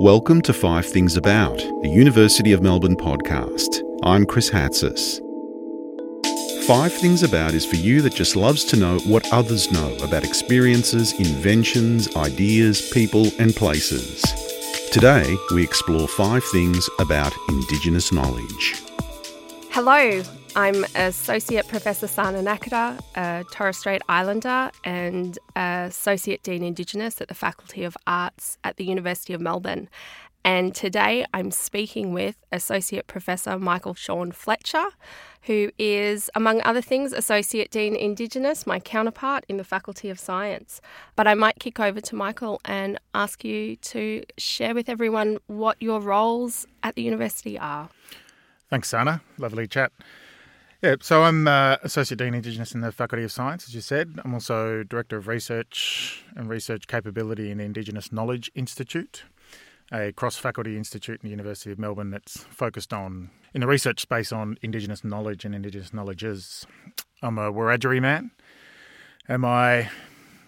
Welcome to Five Things About, the University of Melbourne podcast. I'm Chris Hatzis. Five Things About is for you that just loves to know what others know about experiences, inventions, ideas, people, and places. Today, we explore five things about Indigenous knowledge. Hello, I'm Associate Professor Sana Nakata, a Torres Strait Islander and Associate Dean Indigenous at the Faculty of Arts at the University of Melbourne. And today I'm speaking with Associate Professor Michael Shawn Fletcher, who is, among other things, Associate Dean Indigenous, my counterpart in the Faculty of Science. But I might kick over to Michael and ask you to share with everyone what your roles at the university are. Thanks, Sana. Lovely chat. Yeah, so I'm uh, Associate Dean Indigenous in the Faculty of Science, as you said. I'm also Director of Research and Research Capability in the Indigenous Knowledge Institute, a cross faculty institute in the University of Melbourne that's focused on, in the research space, on Indigenous knowledge and Indigenous knowledges. I'm a Wiradjuri man, and my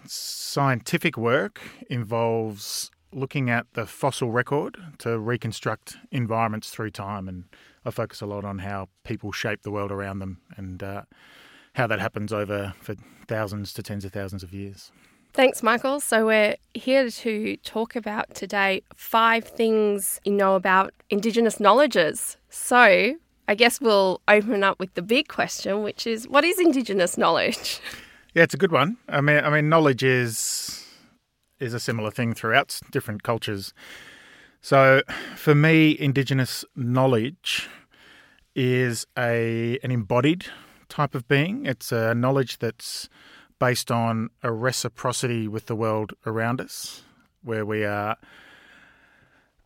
scientific work involves looking at the fossil record to reconstruct environments through time and I focus a lot on how people shape the world around them and uh, how that happens over for thousands to tens of thousands of years. Thanks, Michael. So, we're here to talk about today five things you know about Indigenous knowledges. So, I guess we'll open up with the big question, which is what is Indigenous knowledge? Yeah, it's a good one. I mean, I mean, knowledge is is a similar thing throughout different cultures. So, for me, Indigenous knowledge is a an embodied type of being. It's a knowledge that's based on a reciprocity with the world around us, where we are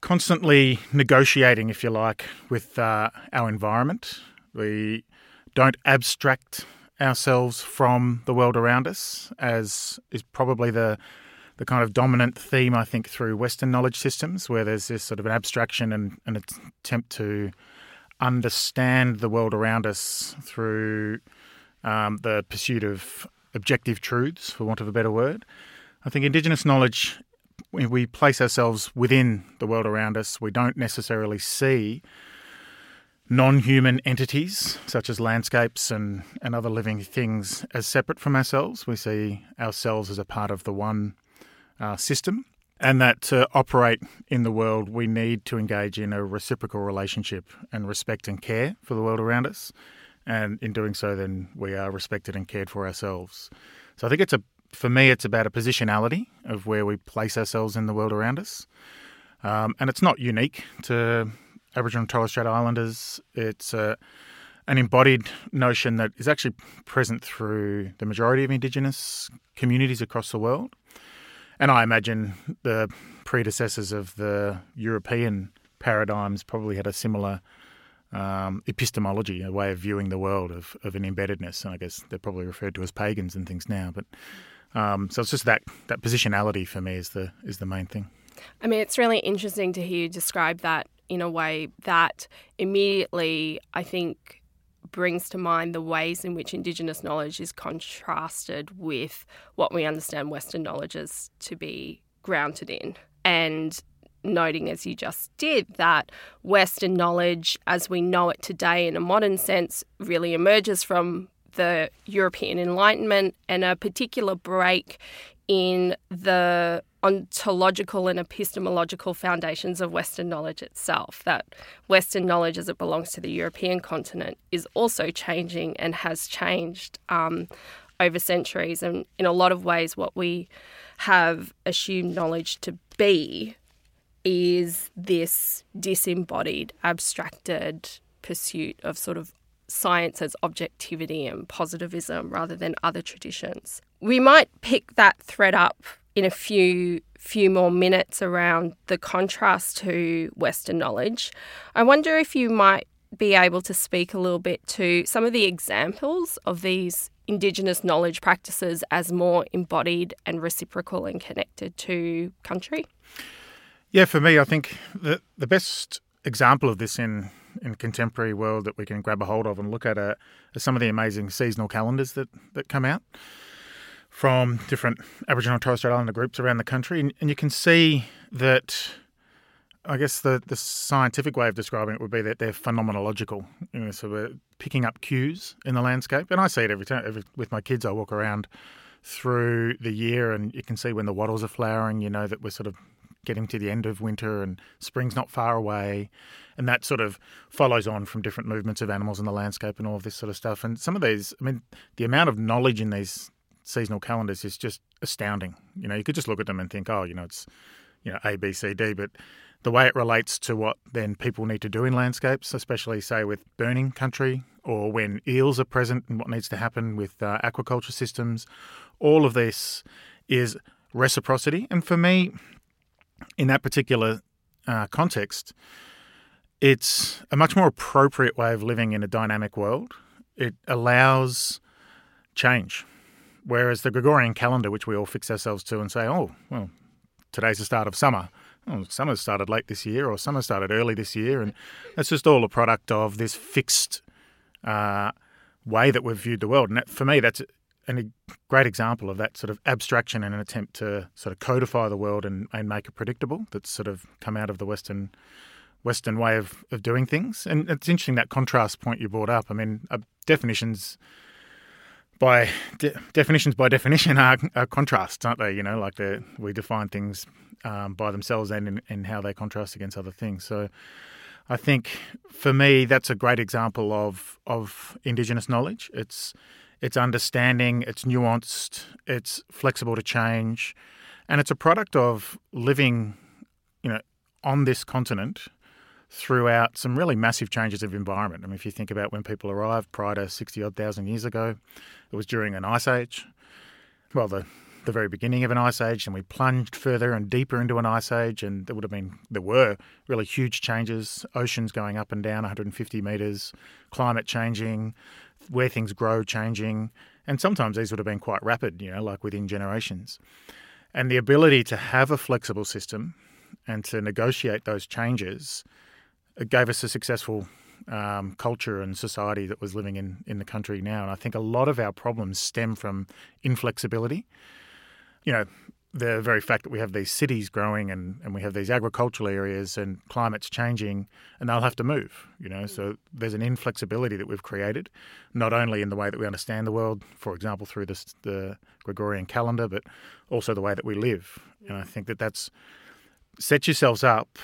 constantly negotiating, if you like, with uh, our environment. We don't abstract ourselves from the world around us, as is probably the the kind of dominant theme, I think, through Western knowledge systems, where there's this sort of an abstraction and an attempt to understand the world around us through um, the pursuit of objective truths, for want of a better word. I think Indigenous knowledge, we place ourselves within the world around us. We don't necessarily see non human entities, such as landscapes and, and other living things, as separate from ourselves. We see ourselves as a part of the one uh, system, and that to operate in the world, we need to engage in a reciprocal relationship and respect and care for the world around us. And in doing so, then we are respected and cared for ourselves. So I think it's a, for me, it's about a positionality of where we place ourselves in the world around us. Um, and it's not unique to Aboriginal and Torres Strait Islanders. It's a, an embodied notion that is actually present through the majority of Indigenous communities across the world. And I imagine the predecessors of the European paradigms probably had a similar um, epistemology, a way of viewing the world of, of an embeddedness. And I guess they're probably referred to as pagans and things now. But um, so it's just that that positionality for me is the is the main thing. I mean, it's really interesting to hear you describe that in a way that immediately, I think, brings to mind the ways in which Indigenous knowledge is contrasted with what we understand Western knowledge as to be grounded in. And noting, as you just did, that Western knowledge, as we know it today in a modern sense, really emerges from the European Enlightenment and a particular break in the ontological and epistemological foundations of Western knowledge itself. That Western knowledge, as it belongs to the European continent, is also changing and has changed um, over centuries. And in a lot of ways, what we have assumed knowledge to be is this disembodied, abstracted pursuit of sort of science as objectivity and positivism rather than other traditions. We might pick that thread up in a few few more minutes around the contrast to Western knowledge. I wonder if you might be able to speak a little bit to some of the examples of these Indigenous knowledge practices as more embodied and reciprocal and connected to country? Yeah, for me, I think the the best example of this in in contemporary world that we can grab a hold of and look at are, are some of the amazing seasonal calendars that that come out from different Aboriginal and Torres Strait Islander groups around the country, and, and you can see that I guess the, the scientific way of describing it would be that they're phenomenological. You know, so we're picking up cues in the landscape, and I see it every time. Every, with my kids, I walk around through the year, and you can see when the wattles are flowering. You know that we're sort of getting to the end of winter, and spring's not far away, and that sort of follows on from different movements of animals in the landscape and all of this sort of stuff. And some of these, I mean, the amount of knowledge in these seasonal calendars is just astounding. You know, you could just look at them and think, oh, you know, it's you know A, B, C, D, but the way it relates to what then people need to do in landscapes, especially say with burning country or when eels are present and what needs to happen with uh, aquaculture systems, all of this is reciprocity. And for me, in that particular uh, context, it's a much more appropriate way of living in a dynamic world. It allows change. Whereas the Gregorian calendar, which we all fix ourselves to and say, oh, well, today's the start of summer. Oh, summer started late this year or summer started early this year. And that's just all a product of this fixed uh, way that we've viewed the world. And that, for me, that's a great example of that sort of abstraction and an attempt to sort of codify the world and, and make it predictable that's sort of come out of the Western Western way of, of doing things. And it's interesting that contrast point you brought up. I mean, uh, definitions by de- definitions by definition are, are, contrasts, aren't they? You know, like we define things um, by themselves and in, in, how they contrast against other things. So, I think for me that's a great example of of Indigenous knowledge. It's it's understanding, it's nuanced, it's flexible to change, and it's a product of living, you know, on this continent throughout some really massive changes of environment. I mean, if you think about when people arrived prior to 60 odd thousand years ago, it was during an ice age. Well, the the very beginning of an ice age, and we plunged further and deeper into an ice age, and there would have been there were really huge changes, oceans going up and down 150 meters, climate changing, where things grow changing, and sometimes these would have been quite rapid, you know, like within generations. And the ability to have a flexible system and to negotiate those changes it gave us a successful um, culture and society that was living in, in the country now. And I think a lot of our problems stem from inflexibility. You know, the very fact that we have these cities growing and, and we have these agricultural areas and climate's changing and they'll have to move, you know. So there's an inflexibility that we've created, not only in the way that we understand the world, for example, through this, the Gregorian calendar, but also the way that we live. And I think that that's set yourselves up,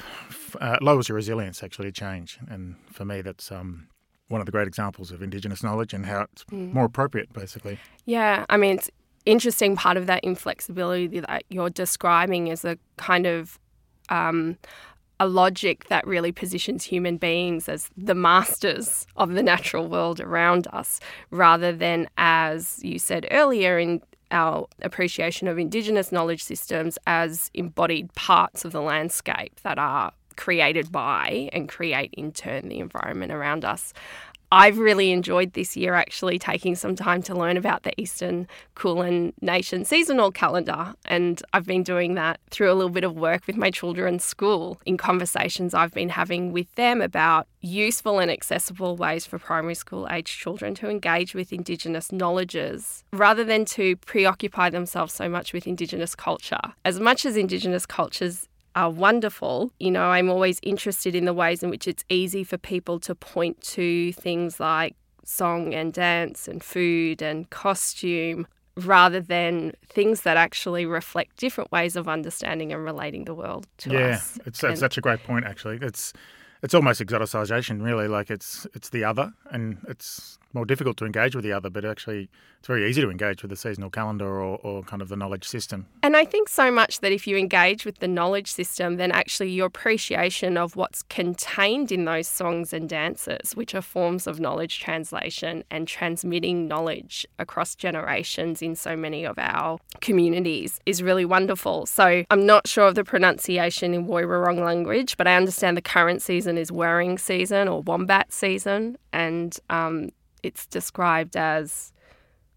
uh, lowers your resilience actually to change. And for me, that's um, one of the great examples of Indigenous knowledge and how it's mm. more appropriate, basically. Yeah, I mean, it's interesting part of that inflexibility that you're describing is a kind of um, a logic that really positions human beings as the masters of the natural world around us rather than as you said earlier in our appreciation of Indigenous knowledge systems as embodied parts of the landscape that are created by and create in turn the environment around us. I've really enjoyed this year actually taking some time to learn about the Eastern Kulin Nation seasonal calendar. And I've been doing that through a little bit of work with my children's school in conversations I've been having with them about useful and accessible ways for primary school age children to engage with Indigenous knowledges rather than to preoccupy themselves so much with Indigenous culture. As much as Indigenous cultures are wonderful. You know, I'm always interested in the ways in which it's easy for people to point to things like song and dance and food and costume rather than things that actually reflect different ways of understanding and relating the world to yeah, us. Yeah, it's, it's such a great point, actually. It's it's almost exoticization, really. Like it's it's the other, and it's more difficult to engage with the other, but actually it's very easy to engage with the seasonal calendar or, or kind of the knowledge system. And I think so much that if you engage with the knowledge system, then actually your appreciation of what's contained in those songs and dances, which are forms of knowledge translation and transmitting knowledge across generations in so many of our communities, is really wonderful. So I'm not sure of the pronunciation in Woiwurrung language, but I understand the current season is Waring season or Wombat season. And um, it's described as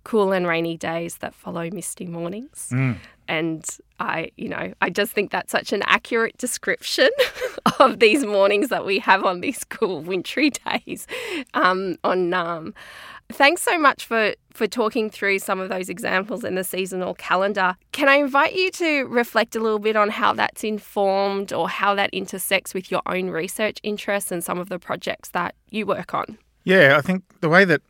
cool and rainy days that follow misty mornings. Mm. And I, you know, I just think that's such an accurate description of these mornings that we have on these cool wintry days um, on Naarm. Thanks so much for, for talking through some of those examples in the seasonal calendar. Can I invite you to reflect a little bit on how that's informed or how that intersects with your own research interests and some of the projects that you work on? Yeah, I think the way that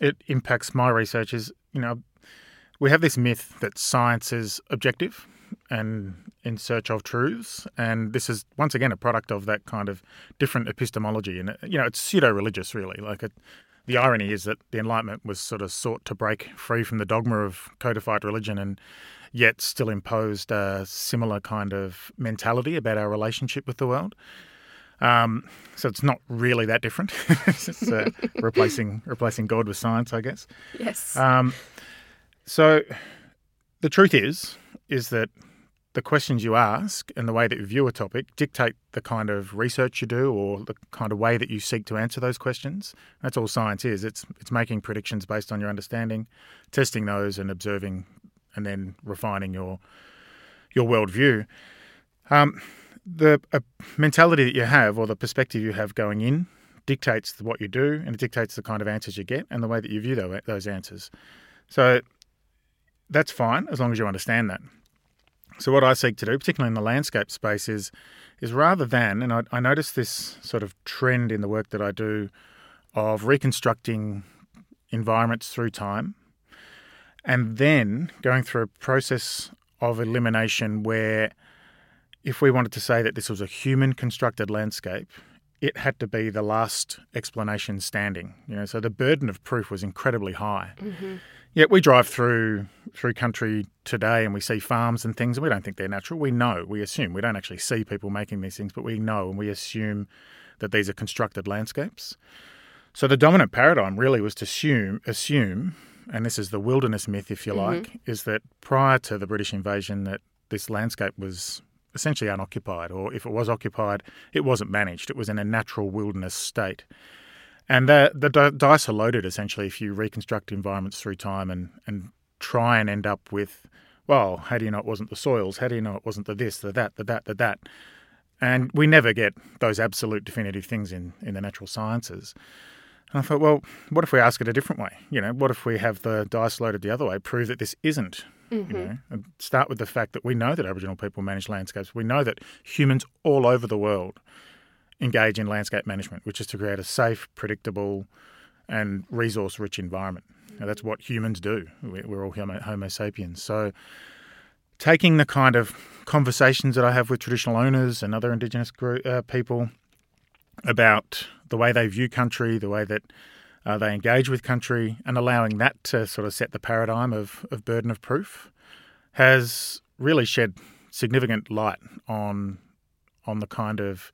it impacts my research is, you know, we have this myth that science is objective and in search of truths. And this is once again a product of that kind of different epistemology. And you know, it's pseudo-religious, really. Like it, the irony is that the Enlightenment was sort of sought to break free from the dogma of codified religion, and yet still imposed a similar kind of mentality about our relationship with the world. Um, so it's not really that different. it's uh, replacing replacing God with science, I guess. Yes. Um, so the truth is, is that the questions you ask and the way that you view a topic dictate the kind of research you do or the kind of way that you seek to answer those questions. That's all science is. It's it's making predictions based on your understanding, testing those and observing, and then refining your your worldview. Um, the uh, mentality that you have or the perspective you have going in dictates what you do and it dictates the kind of answers you get and the way that you view those answers. So that's fine as long as you understand that. So what I seek to do, particularly in the landscape space, is is rather than, and I, I notice this sort of trend in the work that I do of reconstructing environments through time, and then going through a process of elimination where, if we wanted to say that this was a human constructed landscape, it had to be the last explanation standing. You know, so the burden of proof was incredibly high. Mm-hmm. Yeah, we drive through through country today and we see farms and things and we don't think they're natural. We know, we assume. We don't actually see people making these things, but we know and we assume that these are constructed landscapes. So the dominant paradigm really was to assume assume and this is the wilderness myth if you mm-hmm. like, is that prior to the British invasion that this landscape was essentially unoccupied or if it was occupied, it wasn't managed. It was in a natural wilderness state. And the, the dice are loaded essentially if you reconstruct environments through time and, and try and end up with, well, how do you know it wasn't the soils? How do you know it wasn't the this, the that, the that, the that? And we never get those absolute definitive things in, in the natural sciences. And I thought, well, what if we ask it a different way? You know, what if we have the dice loaded the other way, prove that this isn't? Mm-hmm. You know, and start with the fact that we know that Aboriginal people manage landscapes. We know that humans all over the world engage in landscape management, which is to create a safe, predictable, and resource rich environment. Now, that's what humans do. We're all homo, homo sapiens. So, taking the kind of conversations that I have with traditional owners and other Indigenous group, uh, people about the way they view country, the way that uh, they engage with country, and allowing that to sort of set the paradigm of, of burden of proof has really shed significant light on on the kind of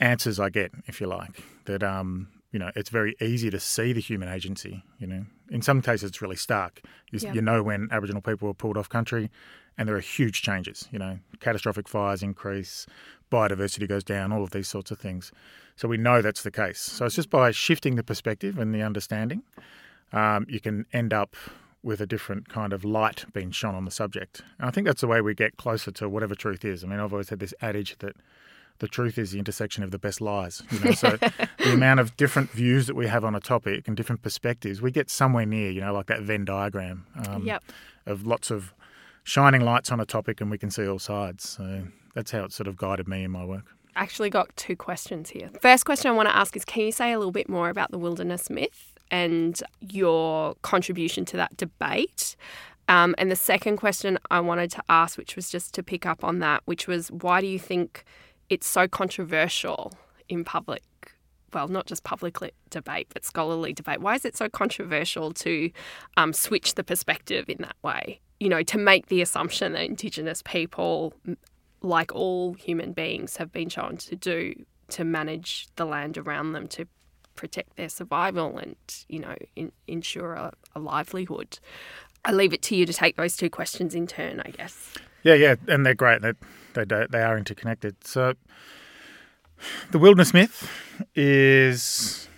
answers I get, if you like. That um, you know, it's very easy to see the human agency. You know, in some cases it's really stark. You, yeah. you know when Aboriginal people are pulled off country, and there are huge changes. You know, catastrophic fires increase, biodiversity goes down, all of these sorts of things. So we know that's the case. So it's just by shifting the perspective and the understanding, um, you can end up with a different kind of light being shone on the subject. And I think that's the way we get closer to whatever truth is. I mean, I've always had this adage that the truth is the intersection of the best lies. You know? So the amount of different views that we have on a topic and different perspectives, we get somewhere near, you know, like that Venn diagram um, yep. of lots of shining lights on a topic and we can see all sides. So that's how it sort of guided me in my work. Actually, got two questions here. First question I want to ask is can you say a little bit more about the wilderness myth and your contribution to that debate? Um, and the second question I wanted to ask, which was just to pick up on that, which was why do you think it's so controversial in public well, not just public debate, but scholarly debate. Why is it so controversial to um, switch the perspective in that way? You know, to make the assumption that Indigenous people, like all human beings, have been shown to do to manage the land around them to protect their survival and, you know, in, ensure a, a livelihood. I leave it to you to take those two questions in turn, I guess. Yeah, yeah, and they're great. They they they are interconnected. So the wilderness myth is,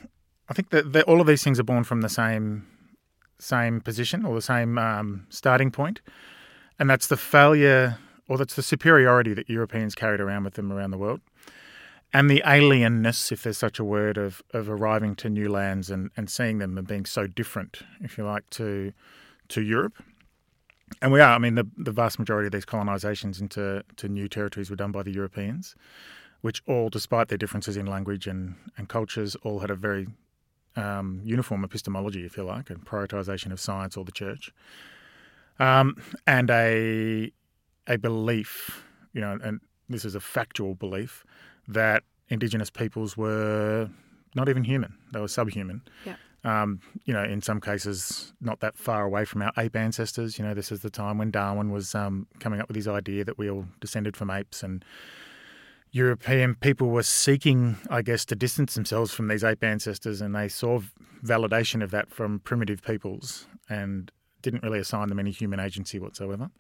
I think that all of these things are born from the same same position or the same um, starting point, and that's the failure or that's the superiority that Europeans carried around with them around the world, and the alienness, if there's such a word, of, of arriving to new lands and, and seeing them and being so different, if you like, to to Europe. And we are. I mean, the, the vast majority of these colonisations into to new territories were done by the Europeans, which all, despite their differences in language and, and cultures, all had a very um, uniform epistemology, if you like, and prioritisation of science or the church, um, and a a belief, you know, and this is a factual belief that Indigenous peoples were not even human; they were subhuman. Yeah. Um, you know, in some cases, not that far away from our ape ancestors. You know, this is the time when Darwin was um, coming up with his idea that we all descended from apes, and European people were seeking, I guess, to distance themselves from these ape ancestors, and they saw validation of that from primitive peoples, and didn't really assign them any human agency whatsoever.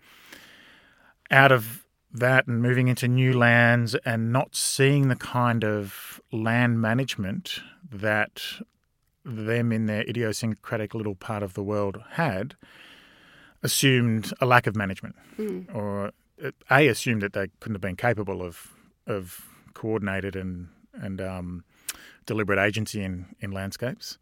Out of that and moving into new lands and not seeing the kind of land management that them in their idiosyncratic little part of the world had assumed a lack of management, Mm. or uh, a assumed that they couldn't have been capable of of coordinated and and um, deliberate agency in in landscapes.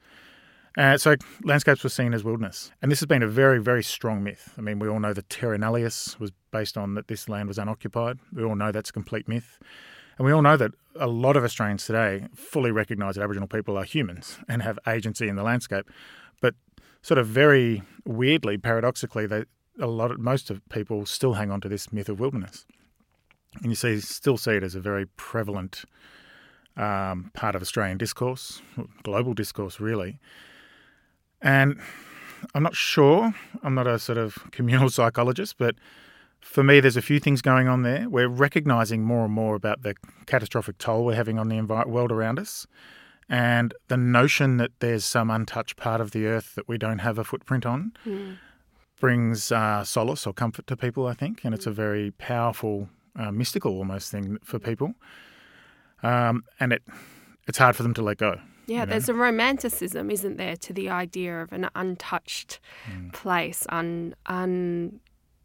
Uh, so landscapes were seen as wilderness, and this has been a very very strong myth. I mean, we all know that Terra Nullius was based on that this land was unoccupied. We all know that's a complete myth. And we all know that a lot of Australians today fully recognise that Aboriginal people are humans and have agency in the landscape. But sort of very weirdly, paradoxically, they, a lot of most of people still hang on to this myth of wilderness, and you see still see it as a very prevalent um, part of Australian discourse, global discourse, really. And I'm not sure. I'm not a sort of communal psychologist, but for me, there's a few things going on there. We're recognizing more and more about the catastrophic toll we're having on the envi- world around us. And the notion that there's some untouched part of the earth that we don't have a footprint on Mm. brings uh, solace or comfort to people, I think. And it's a very powerful, uh, mystical almost thing for people. Um, and it it's hard for them to let go. Yeah, you know? there's a romanticism, isn't there, to the idea of an untouched Mm. place, un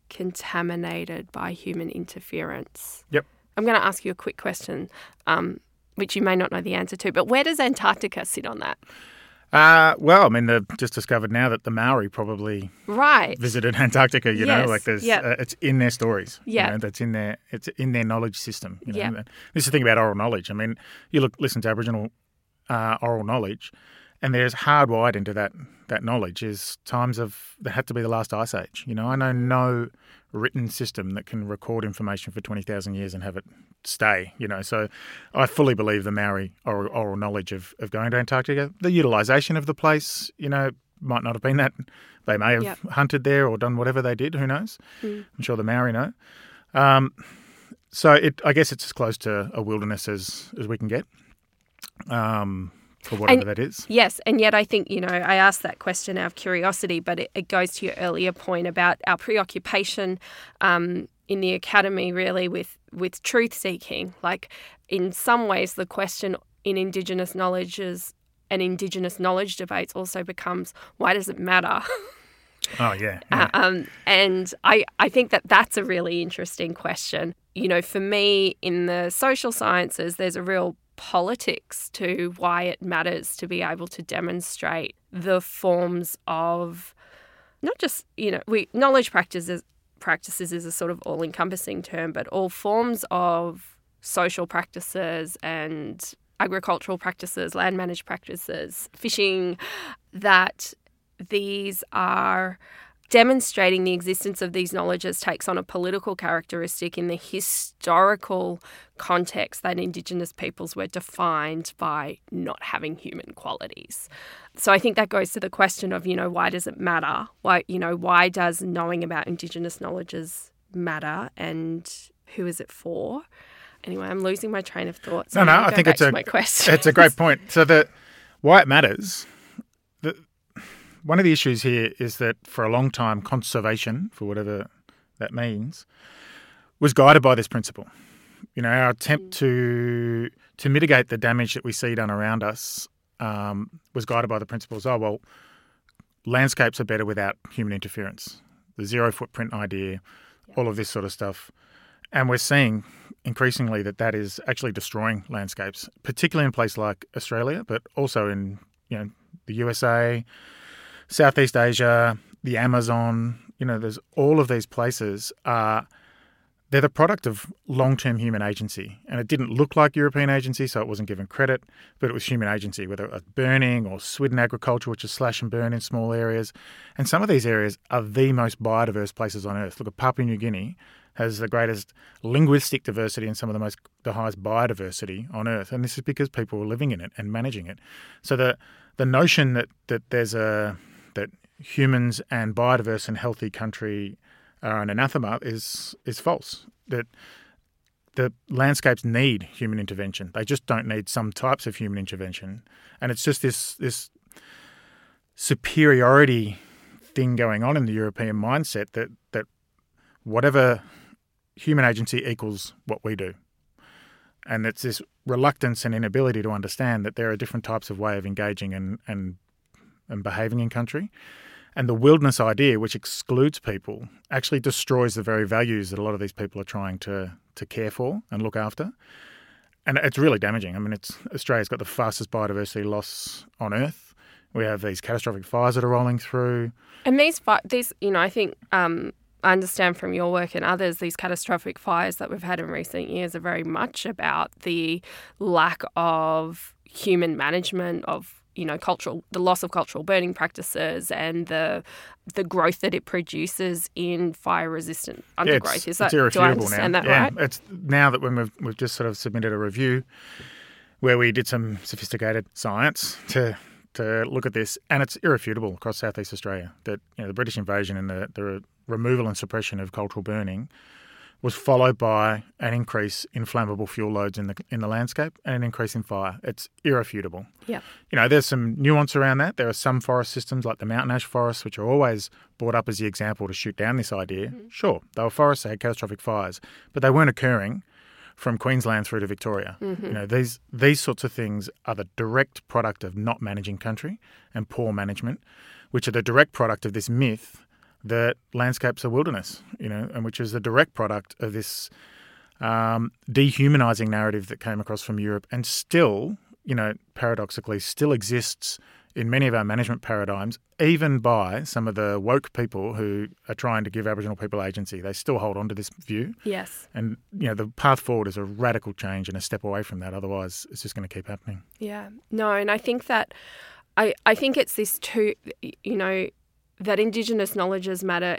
uncontaminated by human interference. Yep. I'm going to ask you a quick question, um, which you may not know the answer to, but where does Antarctica sit on that? Uh, well, I mean, they've just discovered now that the Maori probably Right. visited Antarctica. You know, like there's, yeah. uh, it's in their stories. you Yeah. know, that's in their, it's in their knowledge system. You know? Yeah. This is the thing about oral knowledge. I mean, you look, listen to Aboriginal uh, oral knowledge, and there's hardwired into that that knowledge is times of that had to be the last ice age. You know, I know no written system that can record information for twenty thousand years and have it stay. You know, so I fully believe the Maori oral, oral knowledge of, of going to Antarctica, the utilization of the place. You know, might not have been that. They may have Yep. hunted there or done whatever they did. Who knows? Mm. I'm sure the Maori know. Um, so it, I guess it's as close to a wilderness as as we can get, um, for whatever And- that is. Yes, and yet I think, you know, I asked that question out of curiosity, but it, it goes to your earlier point about our preoccupation um, in the academy really with, with truth seeking. Like, in some ways, the question in Indigenous knowledge is, and Indigenous knowledge debates also becomes why does it matter? Oh yeah, Uh, yeah. um, and I, I think that that's a really interesting question. You know, for me in the social sciences, there's a real politics to why it matters to be able to demonstrate the forms of not just, you know, we knowledge practices practices is a sort of all encompassing term, but all forms of social practices and agricultural practices, land managed practices, fishing, that these are demonstrating the existence of these knowledges takes on a political characteristic in the historical context that Indigenous peoples were defined by not having human qualities. So I think that goes to the question of, you know, why does it matter? Why, you know, why does knowing about Indigenous knowledges matter and who is it for? Anyway, I'm losing my train of thought. So No, no, I think it's a- it's a great point. So the why it matters. One of the issues here is that for a long time, conservation, for whatever that means, was guided by this principle. You know, our attempt to to mitigate the damage that we see done around us um, was guided by the principles. Oh well, landscapes are better without human interference. The zero footprint idea, all of this sort of stuff, and we're seeing increasingly that that is actually destroying landscapes, particularly in places like Australia, but also in you know the USA, Southeast Asia, the Amazon. You know, there's all of these places are they're the product of long-term human agency, and it didn't look like European agency, so it wasn't given credit, but it was human agency, whether it was burning or Swidden agriculture, which is slash and burn in small areas. And some of these areas are the most biodiverse places on Earth. Look at Papua New Guinea has the greatest linguistic diversity and some of the most the highest biodiversity on Earth, and this is because people are living in it and managing it. So the the notion that that there's a humans and biodiverse and healthy country are an anathema is is false. That the landscapes need human intervention. They just don't need some types of human intervention, and it's just this this superiority thing going on in the European mindset that that whatever human agency equals what we do. And it's this reluctance and inability to understand that there are different types of way of engaging and, and, and behaving in country. And the wilderness idea, which excludes people, actually destroys the very values that a lot of these people are trying to, to care for and look after. And it's really damaging. I mean, it's Australia's got the fastest biodiversity loss on Earth. We have these catastrophic fires that are rolling through. And these, these, you know, I think um, I understand from your work and others, these catastrophic fires that we've had in recent years are very much about the lack of human management of you know cultural the loss of cultural burning practices and the the growth that it produces in fire resistant undergrowth. Yeah, it's, Is that it's do I understand now. that yeah, right? It's now that when we've we've just sort of submitted a review where we did some sophisticated science to to look at this, and it's irrefutable across Southeast Australia that you know the British invasion and the the removal and suppression of cultural burning was followed by an increase in flammable fuel loads in the in the landscape and an increase in fire. It's irrefutable. Yeah. You know, there's some nuance around that. There are some forest systems like the mountain ash forests, which are always brought up as the example to shoot down this idea. Mm-hmm. Sure, they were forests that had catastrophic fires, but they weren't occurring from Queensland through to Victoria. Mm-hmm. You know, these these sorts of things are the direct product of not managing country and poor management, which are the direct product of this myth that landscapes are wilderness, you know, and which is the direct product of this um, dehumanizing narrative that came across from Europe and still, you know, paradoxically, still exists in many of our management paradigms, even by some of the woke people who are trying to give Aboriginal people agency. They still hold on to this view. Yes. And, you know, the path forward is a radical change and a step away from that. Otherwise, it's just going to keep happening. Yeah. No, and I think that. I, I think it's this too, you know, that Indigenous knowledges matter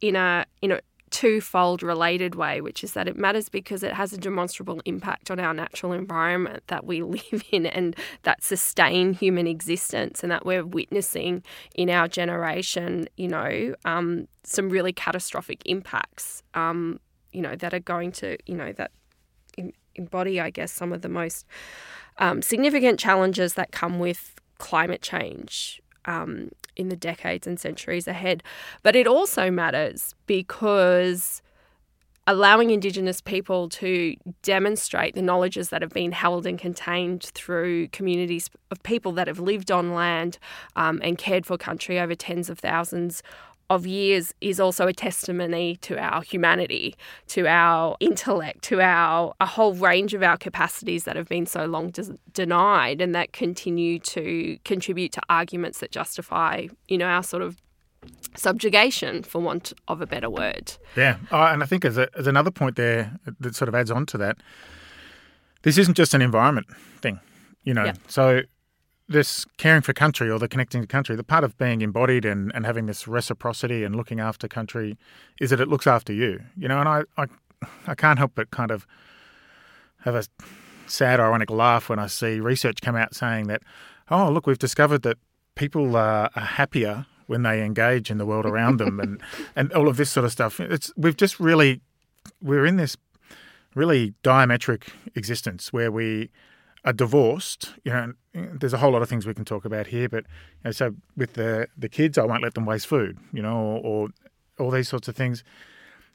in a in a twofold related way, which is that it matters because it has a demonstrable impact on our natural environment that we live in and that sustain human existence, and that we're witnessing in our generation, you know, um, some really catastrophic impacts, um, you know, that are going to, you know, that embody, I guess, some of the most um, significant challenges that come with climate change. Um, in the decades and centuries ahead. But it also matters because allowing Indigenous people to demonstrate the knowledges that have been held and contained through communities of people that have lived on land um, and cared for country over tens of thousands of years is also a testimony to our humanity, to our intellect, to our a whole range of our capacities that have been so long des- denied and that continue to contribute to arguments that justify, you know, our sort of subjugation, for want of a better word. Yeah, oh, and I think as, a, as another point there that sort of adds on to that, this isn't just an environment thing, you know. Yeah. So this caring for country or the connecting to country, the part of being embodied and, and having this reciprocity and looking after country is that it looks after you. You know, and I, I, I can't help but kind of have a sad, ironic laugh when I see research come out saying that, oh, look, we've discovered that people are, are happier when they engage in the world around them and, and all of this sort of stuff. It's we've just really we're in this really diametric existence where we are divorced, you know, there's a whole lot of things we can talk about here, but you know, so with the the kids, I won't let them waste food, you know, or, or all these sorts of things,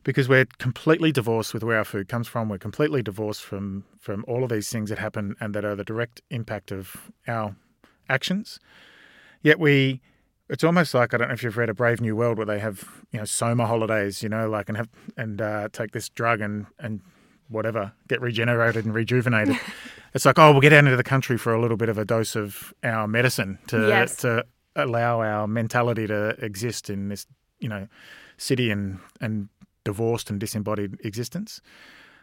because we're completely divorced with where our food comes from. We're completely divorced from from all of these things that happen and that are the direct impact of our actions. Yet we, it's almost like I don't know if you've read A Brave New World, where they have you know soma holidays, you know, like and have and uh, take this drug and and whatever, get regenerated and rejuvenated. it's like, oh, we'll get out into the country for a little bit of a dose of our medicine to Yes. to allow our mentality to exist in this, you know, city and and divorced and disembodied existence.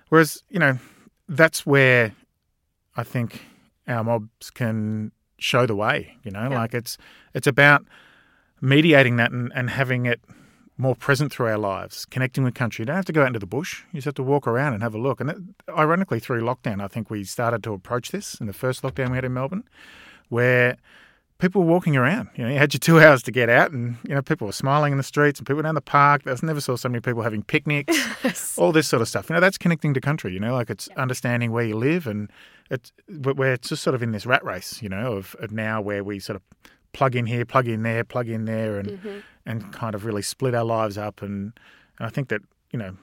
Whereas, you know, that's where I think our mobs can show the way. You know, Yeah. like it's it's about mediating that and, and having it more present through our lives, connecting with country. You don't have to go out into the bush. You just have to walk around and have a look. And ironically, through lockdown, I think we started to approach this in the first lockdown we had in Melbourne, where people were walking around. You know, you had your two hours to get out, and you know, people were smiling in the streets, and people down the park. I never saw so many people having picnics, all this sort of stuff. You know, that's connecting to country. You know, like it's understanding where you live, and it's but where it's just sort of in this rat race. You know, of, of now where we sort of plug in here, plug in there, plug in there, and mm-hmm. And kind of really split our lives up. And, and I think that you know,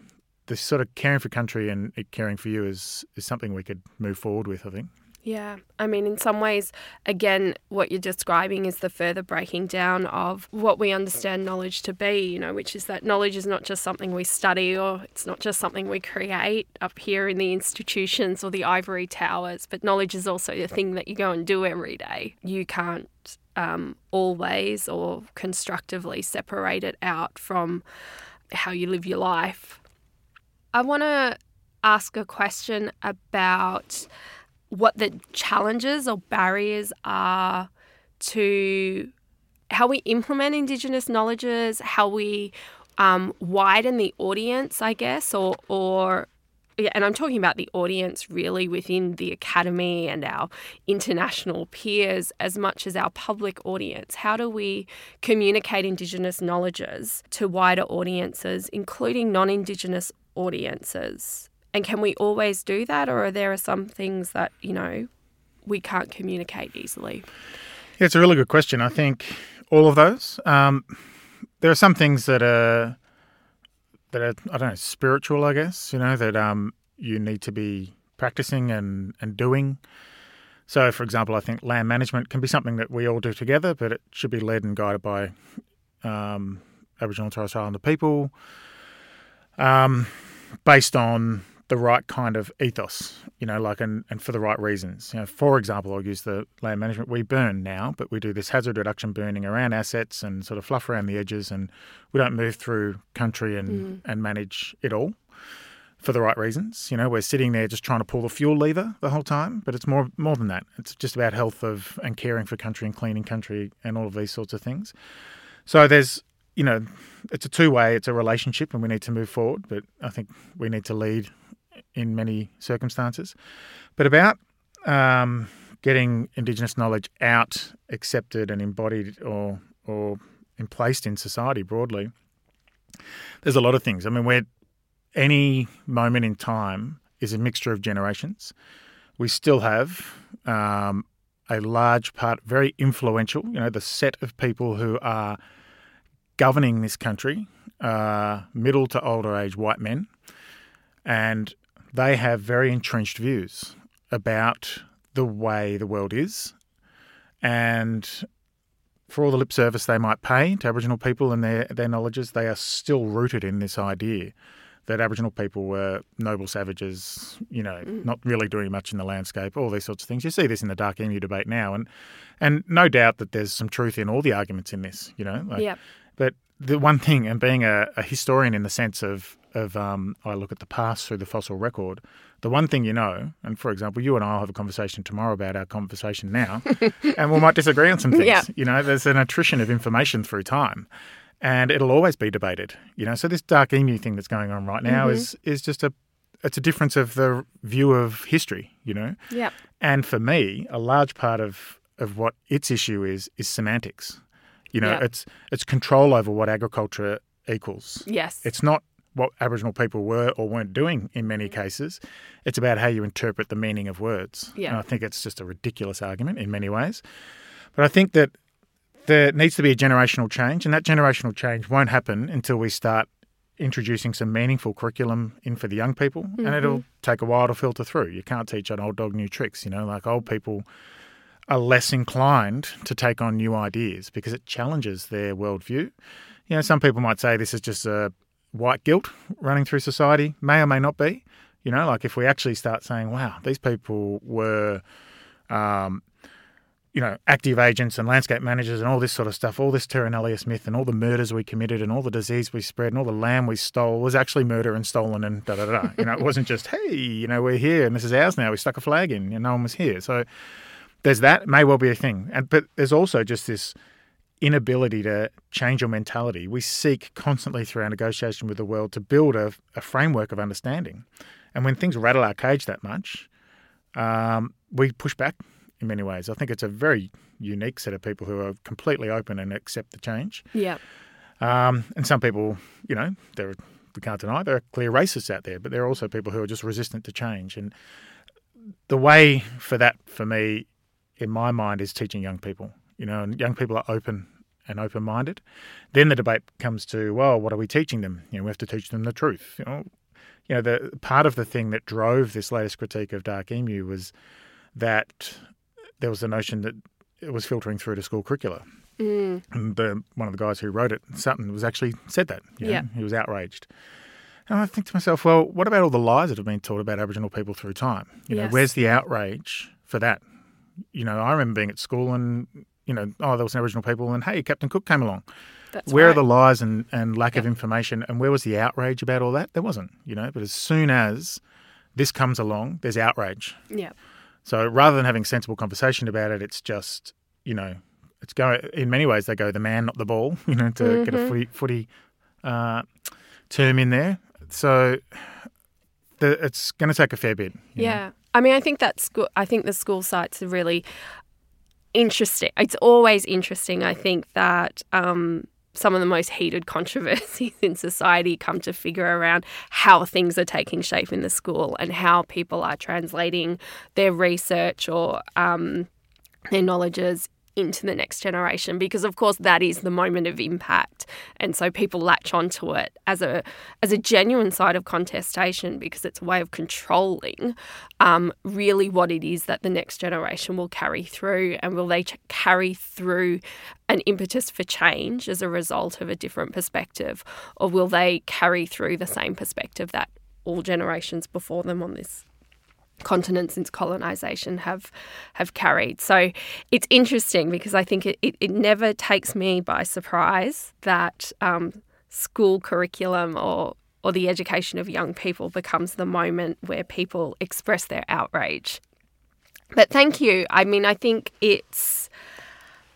this sort of caring for country and caring for you is is something we could move forward with. I think. Yeah. I mean, in some ways, again, what you're describing is the further breaking down of what we understand knowledge to be, you know, which is that knowledge is not just something we study or it's not just something we create up here in the institutions or the ivory towers, but knowledge is also the thing that you go and do every day. You can't um, always or constructively separate it out from how you live your life. I want to ask a question about what the challenges or barriers are to how we implement Indigenous knowledges, how we um, widen the audience, I guess, or or and I'm talking about the audience really within the academy and our international peers as much as our public audience. How do we communicate Indigenous knowledges to wider audiences, including non Indigenous audiences? And can we always do that, or are there some things that, you know, we can't communicate easily? Yeah, it's a really good question. I think all of those. Um, there are some things that are that are I don't know spiritual. I guess you know that um, you need to be practicing and and doing. So, for example, I think land management can be something that we all do together, but it should be led and guided by um, Aboriginal and Torres Strait Islander people, um, based on the right kind of ethos, you know, like and, and for the right reasons. You know, for example, I'll use the land management. We burn now, but we do this hazard reduction burning around assets and sort of fluff around the edges, and we don't move through country and hmm. and manage it all for the right reasons. You know, we're sitting there just trying to pull the fuel lever the whole time, but it's more more than that. It's just about health of and caring for country and cleaning country and all of these sorts of things. So there's you know, it's a two way, it's a relationship, and we need to move forward. But I think we need to lead in many circumstances. But about um, getting Indigenous knowledge out, accepted, and embodied, or or emplaced in society broadly, there's a lot of things. I mean, we're any moment in time is a mixture of generations. We still have um, a large part, very influential. You know, the set of people who are governing this country, uh, middle to older age white men, and they have very entrenched views about the way the world is, and for all the lip service they might pay to Aboriginal people and their their knowledges, they are still rooted in this idea that Aboriginal people were noble savages, you know, mm. not really doing much in the landscape, all these sorts of things. You see this in the dark emu debate now, and and no doubt that there's some truth in all the arguments in this, you know. Like, Yep. But the one thing, and being a, a historian in the sense of of um, I look at the past through the fossil record, the one thing you know, and for example, you and I will have a conversation tomorrow about our conversation now, and we might disagree on some things. Yeah. You know, there's an attrition of information through time, and it'll always be debated. You know, so this dark emu thing that's going on right now is is just a it's a difference of the view of history. You know, Yep. and for me, a large part of, of what its issue is is semantics. You know, Yeah. it's it's control over what agriculture equals. Yes. It's not what Aboriginal people were or weren't doing in many mm-hmm. cases. It's about how you interpret the meaning of words. Yeah. And I think it's just a ridiculous argument in many ways. But I think that there needs to be a generational change, and that generational change won't happen until we start introducing some meaningful curriculum in for the young people, and it'll mm-hmm. take a while to filter through. You can't teach an old dog new tricks, you know, like old people are less inclined to take on new ideas because it challenges their worldview. You know, some people might say this is just a white guilt running through society, may or may not be. You know, like if we actually start saying, wow, these people were, um, you know, active agents and landscape managers and all this sort of stuff, all this terra nullius myth and all the murders we committed and all the disease we spread and all the land we stole was actually murder and stolen and da da da. you know, it wasn't just, hey, you know, we're here and this is ours now. We stuck a flag in and no one was here. So there's that. May well be a thing. And but there's also just this inability to change your mentality. We seek constantly through our negotiation with the world to build a, a framework of understanding. And when things rattle our cage that much, um, we push back in many ways. I think it's a very unique set of people who are completely open and accept the change. Yeah. Um, and some people, you know, there we can't deny there are clear racists out there, but there are also people who are just resistant to change. And the way for that, for me, in my mind, is teaching young people. You know, and young people are open and open minded. Then the debate comes to, well, what are we teaching them? You know, we have to teach them the truth. You know, you know, the part of the thing that drove this latest critique of Dark Emu was that there was the notion that it was filtering through to school curricula. Mm. And the, one of the guys who wrote it, Sutton, was actually said that. You know, Yeah. He was outraged. And I think to myself, well, what about all the lies that have been taught about Aboriginal people through time? You know, Yes. where's the outrage for that? You know, I remember being at school and, you know, oh, there was an Aboriginal people and, hey, Captain Cook came along. That's where right. are the lies and, and lack of information? And where was the outrage about all that? There wasn't, you know. But as soon as this comes along, there's outrage. Yeah. So rather than having sensible conversation about it, it's just, you know, it's go in many ways they go the man, not the ball, you know, to get a footy, footy uh, term in there. So the, it's going to take a fair bit. you know. Yeah. I mean, I think that school, I think the school sites are really interesting. It's always interesting. I think that um, some of the most heated controversies in society come to figure around how things are taking shape in the school and how people are translating their research or um, their knowledges into the next generation because of course that is the moment of impact. And so people latch onto it as a as a genuine side of contestation because it's a way of controlling um, really what it is that the next generation will carry through. And will they ch- carry through an impetus for change as a result of a different perspective? Or will they carry through the same perspective that all generations before them on this continent since colonization have have carried. So it's interesting because I think it, it, it never takes me by surprise that um, school curriculum or or the education of young people becomes the moment where people express their outrage. But thank you. I mean, I think it's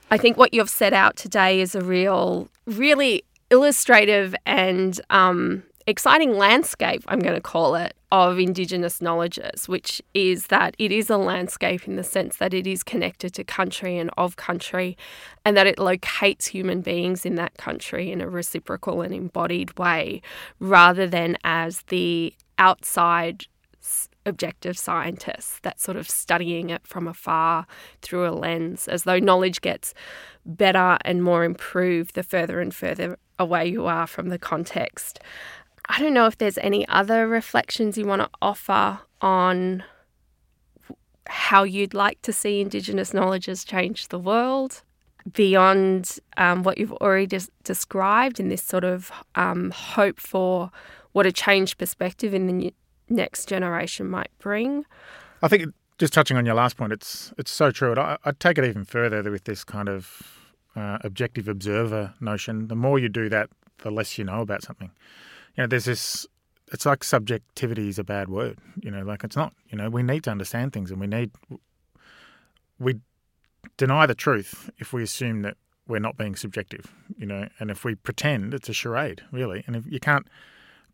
I think what you've set out today is a real, really illustrative and um, exciting landscape, I'm going to call it, of Indigenous knowledges, which is that it is a landscape in the sense that it is connected to country and of country, and that it locates human beings in that country in a reciprocal and embodied way, rather than as the outside objective scientists that sort of studying it from afar through a lens, as though knowledge gets better and more improved the further and further away you are from the context. I don't know if there's any other reflections you want to offer on how you'd like to see Indigenous knowledges change the world beyond um, what you've already des- described in this sort of um, hope for what a changed perspective in the new- next generation might bring. I think just touching on your last point, it's it's so true. I, I'd take it even further with this kind of uh, objective observer notion. The more you do that, the less you know about something. You know, there's this. It's like subjectivity is a bad word. You know, like it's not. You know, we need to understand things, and we need. We deny the truth if we assume that we're not being subjective. You know, and if we pretend it's a charade, really, and if you can't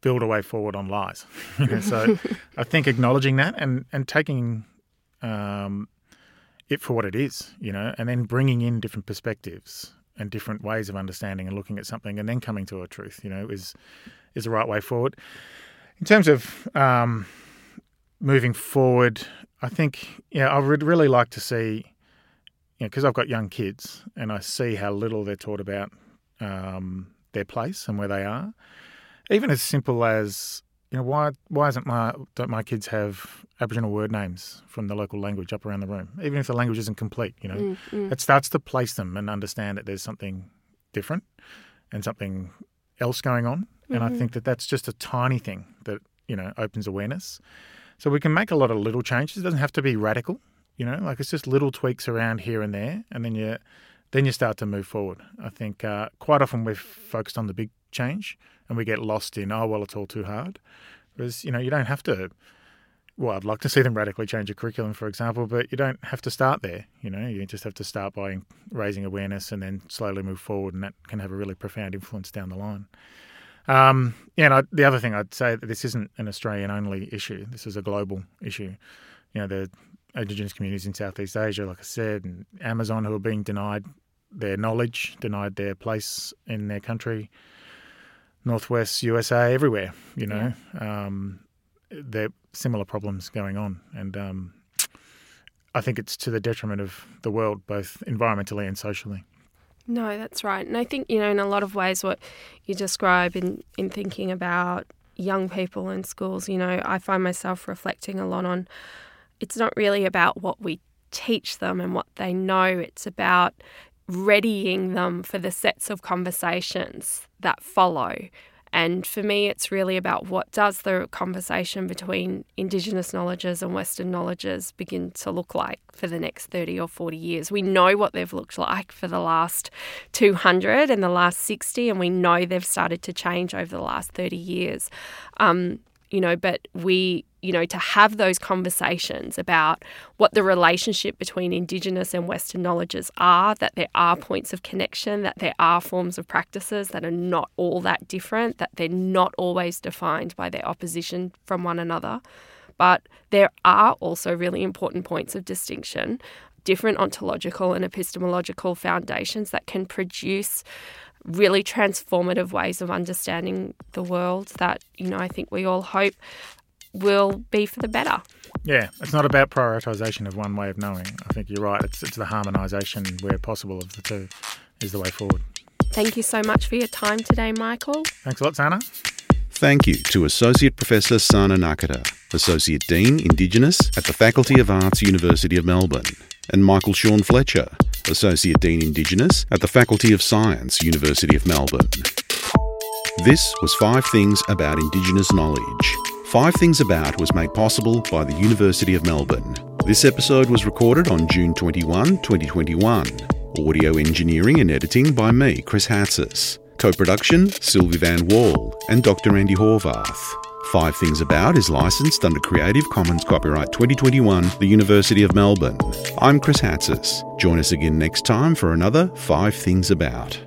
build a way forward on lies. you know, so I think acknowledging that and and taking um, it for what it is, you know, and then bringing in different perspectives and different ways of understanding and looking at something, and then coming to a truth, you know, is is the right way forward. In terms of um, moving forward, I think yeah, I would really like to see, you know, because I've got young kids and I see how little they're taught about um, their place and where they are. Even as simple as you know, why why isn't my don't my kids have Aboriginal word names from the local language up around the room, even if the language isn't complete? You know, it starts to place them and understand that there's something different and something else going on. And I think that that's just a tiny thing that you know opens awareness. So we can make a lot of little changes. It doesn't have to be radical, you know, like it's just little tweaks around here and there, and then you then you start to move forward. I think uh, quite often we're focused on the big change, and we get lost in oh well, it's all too hard. Whereas you know you don't have to. Well, I'd like to see them radically change a curriculum, for example, but you don't have to start there. You know, you just have to start by raising awareness and then slowly move forward, and that can have a really profound influence down the line. Um, yeah, and I, the other thing I'd say that this isn't an Australian only issue. This is a global issue. You know, the Indigenous communities in Southeast Asia, like I said, and Amazon who are being denied their knowledge, denied their place in their country, Northwest USA, everywhere. You know, yeah. um, there are similar problems going on, and um, I think it's to the detriment of the world, both environmentally and socially. No, that's right. And I think, you know, in a lot of ways, what you describe in, in thinking about young people in schools, you know, I find myself reflecting a lot on it's not really about what we teach them and what they know, it's about readying them for the sets of conversations that follow and for me, it's really about what does the conversation between Indigenous knowledges and Western knowledges begin to look like for the next 30 or 40 years. We know what they've looked like for the last 200 and the last 60, and we know they've started to change over the last 30 years. Um, you know, but we, you know, to have those conversations about what the relationship between Indigenous and Western knowledges are, that there are points of connection, that there are forms of practices that are not all that different, that they're not always defined by their opposition from one another. But there are also really important points of distinction, different ontological and epistemological foundations that can produce really transformative ways of understanding the world that, you know, I think we all hope will be for the better. Yeah, it's not about prioritisation of one way of knowing. I think you're right. It's, it's the harmonisation where possible of the two is the way forward. Thank you so much for your time today, Michael. Thanks a lot, Sana. Thank you to Associate Professor Sana Nakata, Associate Dean, Indigenous at the Faculty of Arts, University of Melbourne, and Michael Shawn Fletcher, Associate Dean Indigenous at the Faculty of Science, University of Melbourne. This was Five Things About Indigenous Knowledge. Five Things About was made possible by the University of Melbourne. This episode was recorded on June 21, 2021. Audio engineering and editing by me, Chris Hatzis. Co production, Silvi Vann-Wall and Dr. Andi Horvath. Five Things About is licensed under Creative Commons Copyright 2021, the University of Melbourne. I'm Chris Hatzis. Join us again next time for another Five Things About.